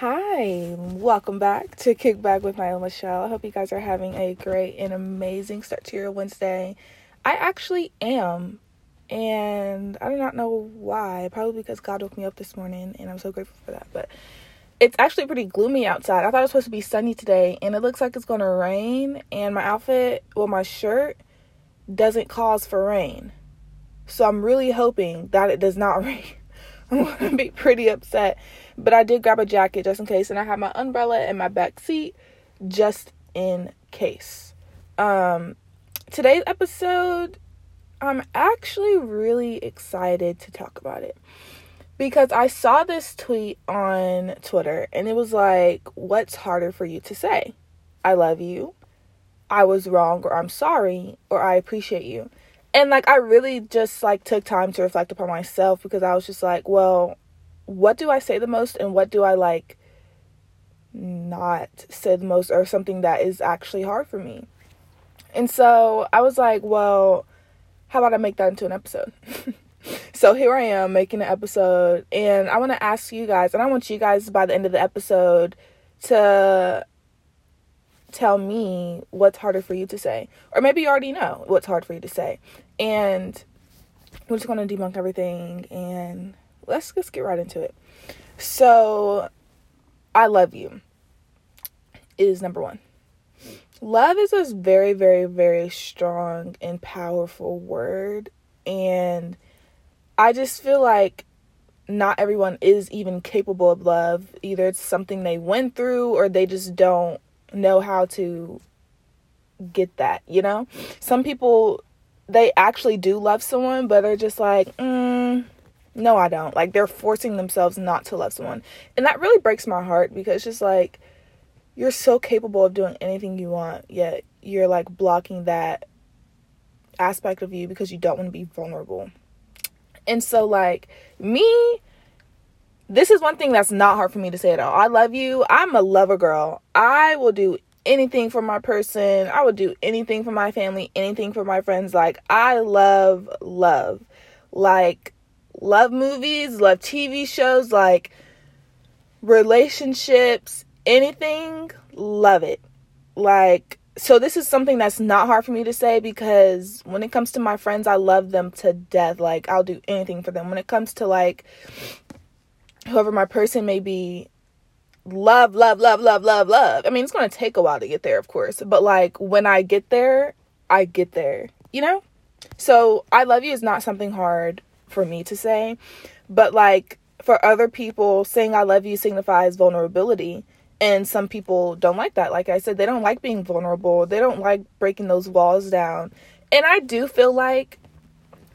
Hi, welcome back to Kickback with Nailah Michelle. I hope you guys are having a great and amazing start to your Wednesday. I actually am, and I do not know why. Probably because God woke me up this morning, and I'm so grateful for that. But it's actually pretty gloomy outside. I thought it was supposed to be sunny today, and it looks like it's going to rain. And my outfit, well, my shirt doesn't cause for rain. So I'm really hoping that it does not rain. I'm going to be pretty upset. But I did grab a jacket just in case, and I have my umbrella in my back seat just in case. Um, today's episode, I'm actually really excited to talk about it because I saw this tweet on Twitter and it was like, What's harder for you to say? I love you, I was wrong, or I'm sorry, or I appreciate you. And like, I really just like took time to reflect upon myself because I was just like, Well, what do I say the most and what do I like not say the most or something that is actually hard for me? And so I was like, Well, how about I make that into an episode? so here I am making an episode, and I want to ask you guys, and I want you guys by the end of the episode to tell me what's harder for you to say, or maybe you already know what's hard for you to say, and we're just going to debunk everything, and let's just get right into it. So, I love you is number one. Love is a very, very, very strong and powerful word, and I just feel like not everyone is even capable of love. Either it's something they went through or they just don't know how to get that, you know? Some people they actually do love someone, but they're just like, mm, no, I don't. Like they're forcing themselves not to love someone. And that really breaks my heart because it's just like you're so capable of doing anything you want, yet you're like blocking that aspect of you because you don't want to be vulnerable. And so, like, me, this is one thing that's not hard for me to say at all. I love you. I'm a lover girl. I will do anything for my person. I would do anything for my family, anything for my friends. Like, I love love. Like, love movies, love TV shows, like relationships, anything, love it. Like, so this is something that's not hard for me to say because when it comes to my friends i love them to death. Like i'll do anything for them. When it comes to like whoever my person may be love love love love love love. I mean it's going to take a while to get there of course but like when i get there i get there you know? So i love you is not something hard for me to say but like for other people saying i love you signifies vulnerability and some people don't like that. Like I said, they don't like being vulnerable. They don't like breaking those walls down. And I do feel like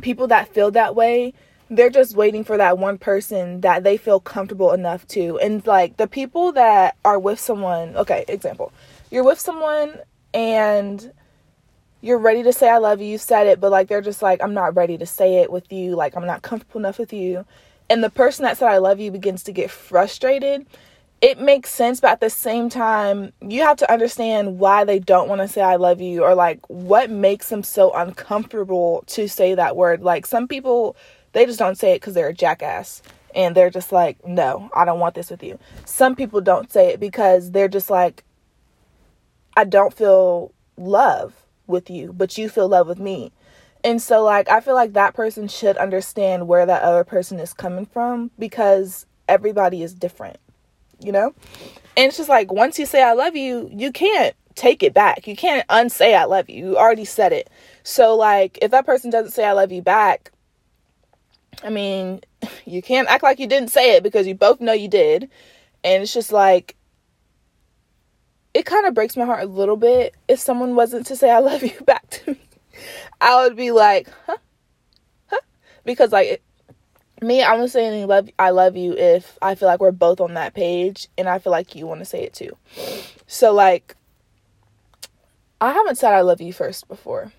people that feel that way, they're just waiting for that one person that they feel comfortable enough to. And like the people that are with someone, okay, example. You're with someone and you're ready to say I love you, you said it, but like they're just like I'm not ready to say it with you, like I'm not comfortable enough with you. And the person that said I love you begins to get frustrated it makes sense, but at the same time, you have to understand why they don't want to say I love you or like what makes them so uncomfortable to say that word. Like some people, they just don't say it because they're a jackass and they're just like, no, I don't want this with you. Some people don't say it because they're just like, I don't feel love with you, but you feel love with me. And so, like, I feel like that person should understand where that other person is coming from because everybody is different you know? And it's just like once you say I love you, you can't take it back. You can't unsay I love you. You already said it. So like if that person doesn't say I love you back, I mean, you can't act like you didn't say it because you both know you did. And it's just like it kind of breaks my heart a little bit if someone wasn't to say I love you back to me. I would be like, "Huh? Huh?" Because like it, me, I'm saying love I love you if I feel like we're both on that page and I feel like you want to say it too. So like I haven't said I love you first before.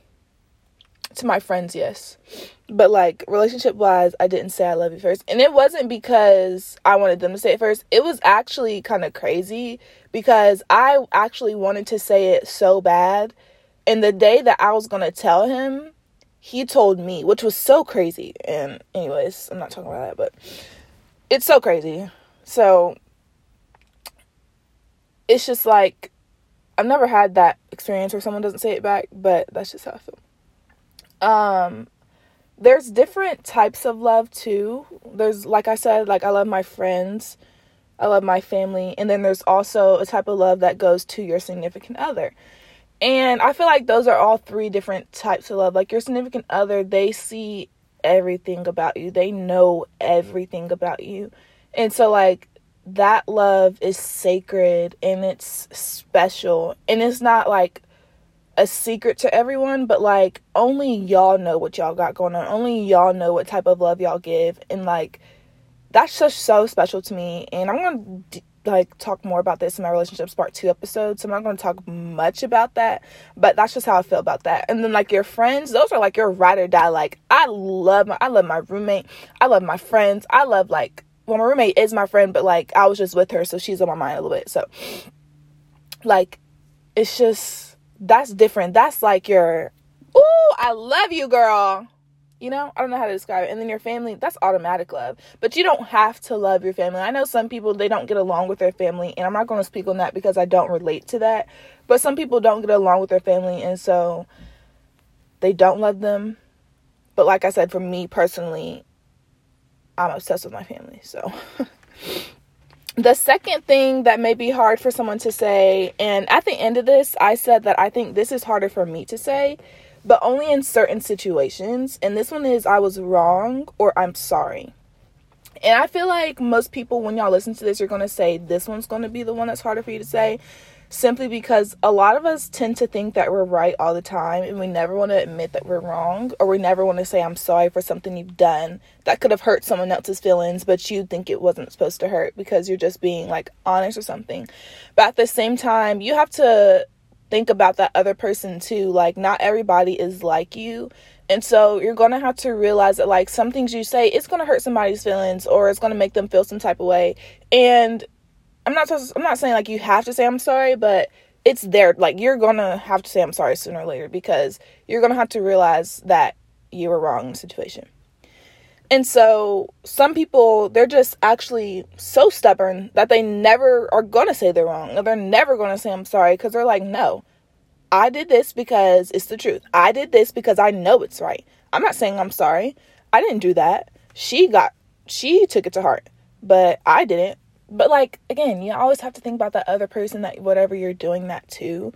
To my friends, yes. But like relationship wise, I didn't say I love you first. And it wasn't because I wanted them to say it first. It was actually kind of crazy because I actually wanted to say it so bad. And the day that I was going to tell him, he told me, which was so crazy. And, anyways, I'm not talking about that, but it's so crazy. So, it's just like I've never had that experience where someone doesn't say it back, but that's just how I feel. Um, there's different types of love too. There's like I said, like I love my friends, I love my family, and then there's also a type of love that goes to your significant other. And I feel like those are all three different types of love. Like your significant other, they see everything about you. They know everything about you. And so like that love is sacred and it's special. And it's not like a secret to everyone, but like only y'all know what y'all got going on. Only y'all know what type of love y'all give, and like that's just so special to me. And I'm gonna like talk more about this in my relationships part two episode, so I'm not gonna talk much about that. But that's just how I feel about that. And then like your friends, those are like your ride or die. Like I love my, I love my roommate. I love my friends. I love like well, my roommate is my friend, but like I was just with her, so she's on my mind a little bit. So like it's just that's different. That's like your, ooh, I love you, girl. You know, I don't know how to describe it. And then your family, that's automatic love. But you don't have to love your family. I know some people, they don't get along with their family. And I'm not going to speak on that because I don't relate to that. But some people don't get along with their family. And so they don't love them. But like I said, for me personally, I'm obsessed with my family. So. the second thing that may be hard for someone to say, and at the end of this, I said that I think this is harder for me to say, but only in certain situations. And this one is I was wrong or I'm sorry. And I feel like most people, when y'all listen to this, you're going to say this one's going to be the one that's harder for you to say simply because a lot of us tend to think that we're right all the time and we never want to admit that we're wrong or we never want to say I'm sorry for something you've done that could have hurt someone else's feelings but you think it wasn't supposed to hurt because you're just being like honest or something. But at the same time, you have to think about that other person too. Like not everybody is like you. And so you're going to have to realize that like some things you say it's going to hurt somebody's feelings or it's going to make them feel some type of way. And I'm not I'm not saying like you have to say I'm sorry, but it's there. Like you're gonna have to say I'm sorry sooner or later because you're gonna have to realize that you were wrong in the situation. And so some people they're just actually so stubborn that they never are gonna say they're wrong they're never gonna say I'm sorry because they're like, no, I did this because it's the truth. I did this because I know it's right. I'm not saying I'm sorry. I didn't do that. She got she took it to heart, but I didn't but like again you always have to think about that other person that whatever you're doing that to.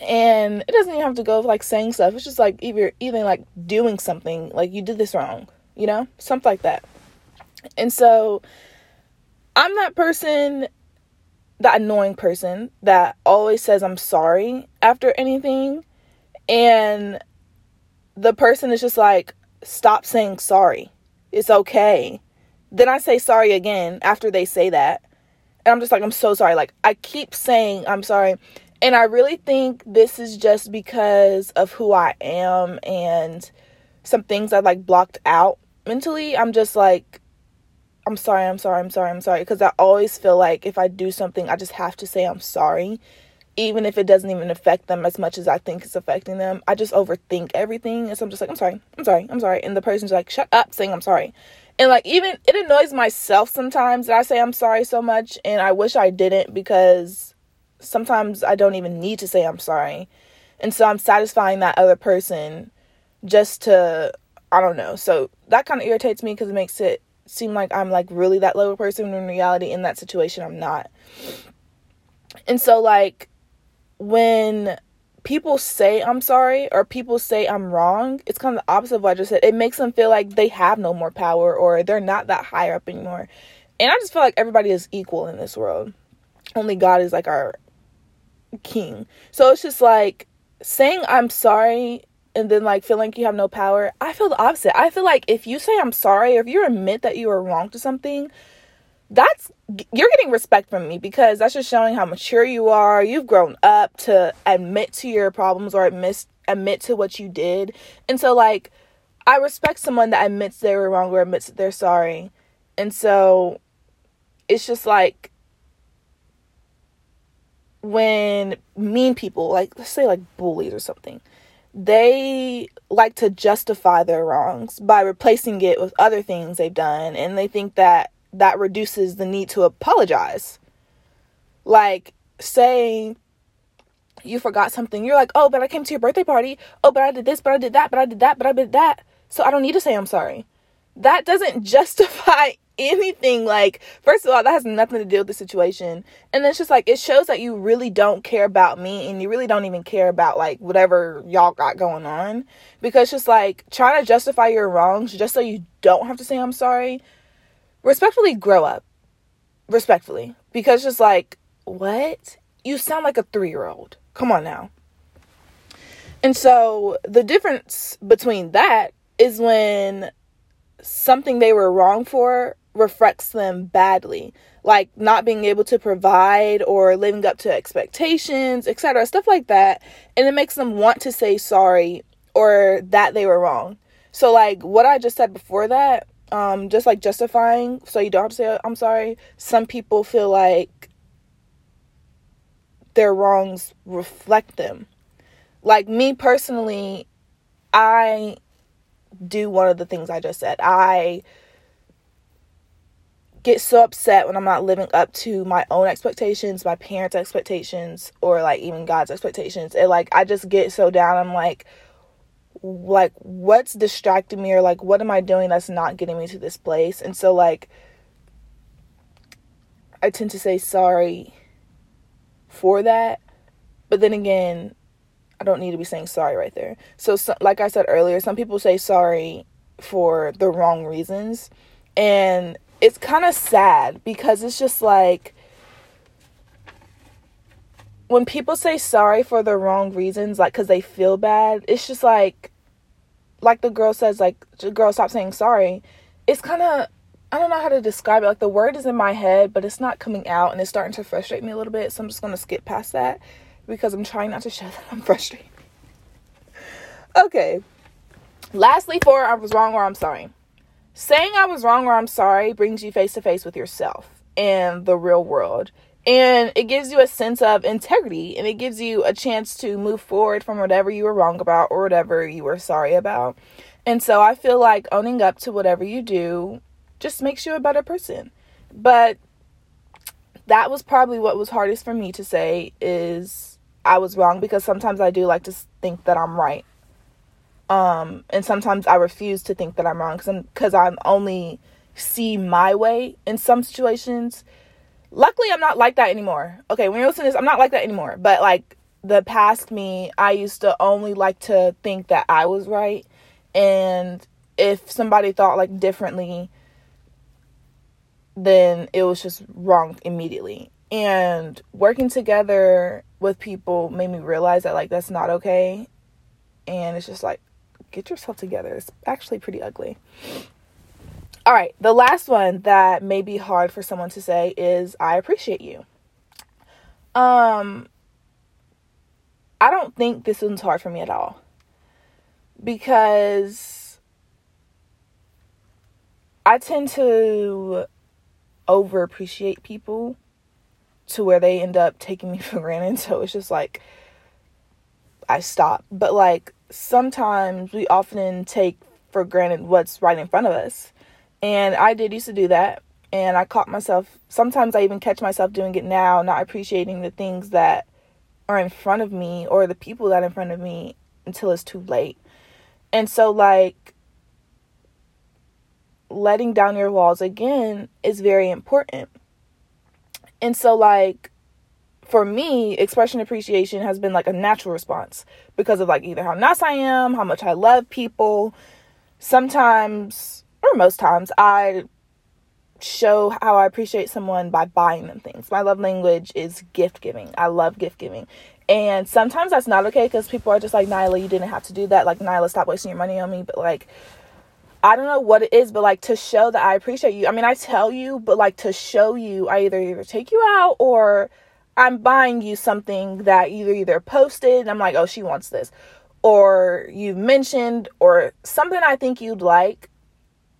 And it doesn't even have to go with like saying stuff. It's just like either even like doing something like you did this wrong you know? Something like that. And so i'm that person that annoying person that always says i'm sorry after anything. And the person is just like stop saying sorry. It's okay then I say sorry again after they say that. And I'm just like, I'm so sorry. Like, I keep saying I'm sorry. And I really think this is just because of who I am and some things I like blocked out mentally. I'm just like, I'm sorry, I'm sorry, I'm sorry, I'm sorry. Because I always feel like if I do something, I just have to say I'm sorry. Even if it doesn't even affect them as much as I think it's affecting them. I just overthink everything. And so I'm just like, I'm sorry, I'm sorry, I'm sorry. And the person's like, shut up saying I'm sorry. And like even it annoys myself sometimes that I say I'm sorry so much and I wish I didn't because sometimes I don't even need to say I'm sorry. And so I'm satisfying that other person just to I don't know. So that kind of irritates me because it makes it seem like I'm like really that lower person when in reality in that situation I'm not. And so like when people say I'm sorry or people say I'm wrong, it's kind of the opposite of what I just said. It makes them feel like they have no more power or they're not that higher up anymore. And I just feel like everybody is equal in this world. Only God is like our king. So it's just like saying I'm sorry and then like feeling like you have no power. I feel the opposite. I feel like if you say I'm sorry or if you admit that you were wrong to something, that's you're getting respect from me because that's just showing how mature you are. You've grown up to admit to your problems or admit admit to what you did. And so like I respect someone that admits they were wrong or admits that they're sorry. And so it's just like when mean people, like let's say like bullies or something, they like to justify their wrongs by replacing it with other things they've done and they think that that reduces the need to apologize. Like, say you forgot something. You're like, oh, but I came to your birthday party. Oh, but I did this, but I did that, but I did that, but I did that. So I don't need to say I'm sorry. That doesn't justify anything. Like, first of all, that has nothing to do with the situation. And then it's just like, it shows that you really don't care about me and you really don't even care about like whatever y'all got going on. Because just like trying to justify your wrongs just so you don't have to say I'm sorry, respectfully grow up. Respectfully. Because just like, what? You sound like a three year old. Come on now. And so the difference between that is when something they were wrong for reflects them badly like not being able to provide or living up to expectations etc stuff like that and it makes them want to say sorry or that they were wrong so like what i just said before that um just like justifying so you don't have to say i'm sorry some people feel like their wrongs reflect them like me personally i do one of the things I just said. I get so upset when I'm not living up to my own expectations, my parents' expectations, or like even God's expectations. And like I just get so down. I'm like like what's distracting me or like what am I doing that's not getting me to this place? And so like I tend to say sorry for that. But then again, I don't need to be saying sorry right there. So, so, like I said earlier, some people say sorry for the wrong reasons. And it's kind of sad because it's just like when people say sorry for the wrong reasons, like because they feel bad, it's just like, like the girl says, like, the girl, stop saying sorry. It's kind of, I don't know how to describe it. Like the word is in my head, but it's not coming out and it's starting to frustrate me a little bit. So I'm just to skip past that because I'm trying not to show that I'm frustrated. okay. Lastly, for I was wrong or I'm sorry. Saying I was wrong or I'm sorry brings you face to face with yourself and the real world. And it gives you a sense of integrity and it gives you a chance to move forward from whatever you were wrong about or whatever you were sorry about. And so I feel like owning up to whatever you do just makes you a better person. But that was probably what was hardest for me to say is I was wrong because sometimes I do like to think that I'm right. Um, and sometimes I refuse to think that I'm wrong because I'm because I'm only see my way in some situations. Luckily, I'm not like that anymore. Okay, when you're listening to this, I'm not like that anymore. But like the past me, I used to only like to think that I was right, and if somebody thought like differently, then it was just wrong immediately. And working together with people made me realize that like that's not okay. And it's just like get yourself together. It's actually pretty ugly. All right, the last one that may be hard for someone to say is I appreciate you. Um I don't think this one's hard for me at all. Because I tend to over appreciate people to where they end up taking me for granted. So it's just like I stop. But like sometimes we often take for granted what's right in front of us. And I did used to do that. And I caught myself, sometimes I even catch myself doing it now, not appreciating the things that are in front of me or the people that are in front of me until it's too late. And so, like, letting down your walls again is very important. And so, like, for me, expression appreciation has been like a natural response because of like either how nice I am, how much I love people. Sometimes, or most times, I show how I appreciate someone by buying them things. My love language is gift giving. I love gift giving. And sometimes that's not okay because people are just like, Nailah, you didn't have to do that. Like, Nailah, stop wasting your money on me. But like, I don't know what it is, but like to show that I appreciate you. I mean, I tell you, but like to show you, I either either take you out or I'm buying you something that either either posted and I'm like, oh, she wants this, or you've mentioned, or something I think you'd like.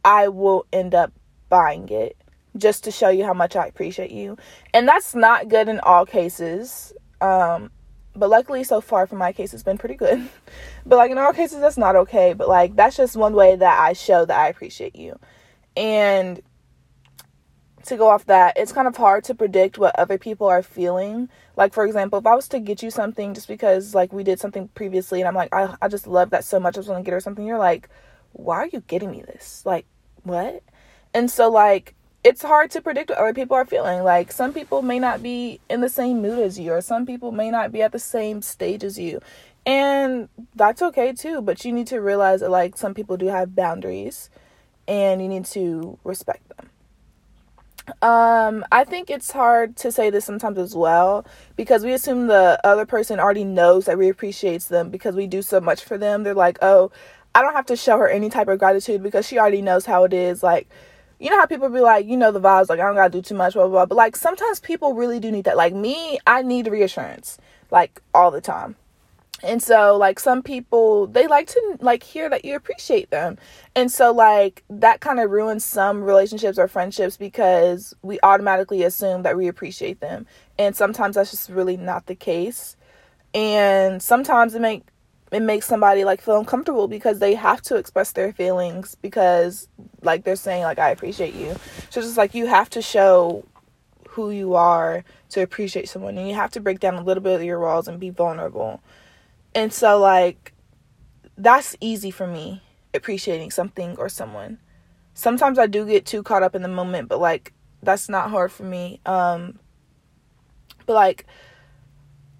I will end up buying it just to show you how much I appreciate you, and that's not good in all cases. Um, but luckily, so far for my case, it's been pretty good. but like in all cases, that's not okay. But like that's just one way that I show that I appreciate you. And to go off that, it's kind of hard to predict what other people are feeling. Like, for example, if I was to get you something just because, like, we did something previously and I'm like, I, I just love that so much, I want to get her something, you're like, why are you getting me this? Like, what? And so, like, it's hard to predict what other people are feeling. Like, some people may not be in the same mood as you, or some people may not be at the same stage as you. And that's okay too, but you need to realize that, like, some people do have boundaries and you need to respect them. Um, I think it's hard to say this sometimes as well because we assume the other person already knows that we appreciate them because we do so much for them. They're like, oh, I don't have to show her any type of gratitude because she already knows how it is. Like, you know how people be like, you know, the vibes, like, I don't gotta do too much, blah, blah, blah. But like, sometimes people really do need that. Like, me, I need reassurance, like, all the time. And so, like, some people, they like to, like, hear that you appreciate them. And so, like, that kind of ruins some relationships or friendships because we automatically assume that we appreciate them. And sometimes that's just really not the case. And sometimes it make it makes somebody like feel uncomfortable because they have to express their feelings because like they're saying like I appreciate you. So it's just like you have to show who you are to appreciate someone and you have to break down a little bit of your walls and be vulnerable. And so like that's easy for me appreciating something or someone. Sometimes I do get too caught up in the moment, but like that's not hard for me. Um but like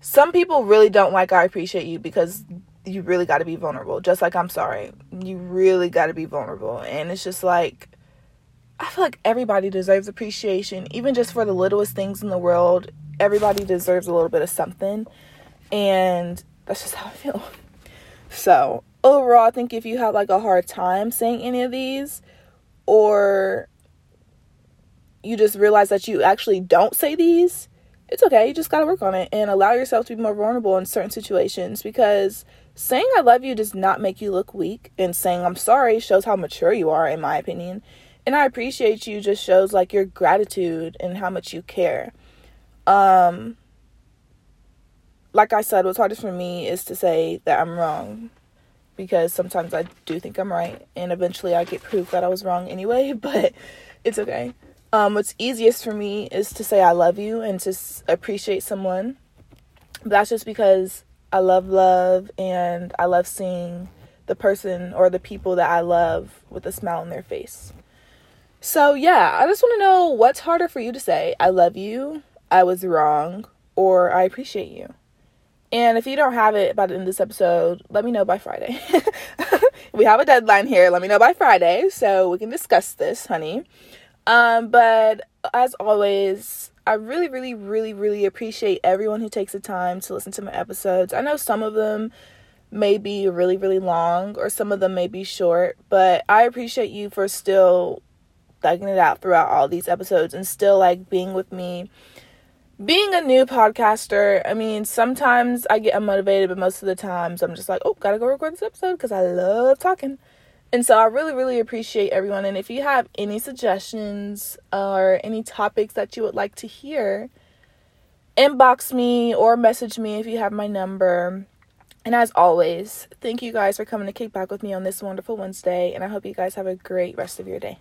some people really don't like I appreciate you because you really got to be vulnerable. Just like I'm sorry. You really got to be vulnerable. And it's just like I feel like everybody deserves appreciation, even just for the littlest things in the world. Everybody deserves a little bit of something. And that's just how I feel. So, overall, I think if you have like a hard time saying any of these or you just realize that you actually don't say these, it's okay. You just got to work on it and allow yourself to be more vulnerable in certain situations because saying I love you does not make you look weak, and saying I'm sorry shows how mature you are, in my opinion. And I appreciate you just shows like your gratitude and how much you care. Um, like I said, what's hardest for me is to say that I'm wrong because sometimes I do think I'm right, and eventually I get proof that I was wrong anyway, but it's okay. Um, what's easiest for me is to say I love you and to appreciate someone. But that's just because I love love and I love seeing the person or the people that I love with a smile on their face. So, yeah, I just want to know what's harder for you to say, I love you, I was wrong, or I appreciate you. And if you don't have it by the end of this episode, let me know by Friday. we have a deadline here. Let me know by Friday so we can discuss this, honey. Um, but as always, I really, really, really, really appreciate everyone who takes the time to listen to my episodes. I know some of them may be really, really long or some of them may be short, but I appreciate you for still thugging it out throughout all these episodes and still like being with me. Being a new podcaster, I mean, sometimes I get unmotivated, but most of the times I'm just like, oh, gotta go record this episode because I love talking. And so I really, really appreciate everyone. And if you have any suggestions or any topics that you would like to hear, inbox me or message me if you have my number. And as always, thank you guys for coming to kick back with me on this wonderful Wednesday. And I hope you guys have a great rest of your day.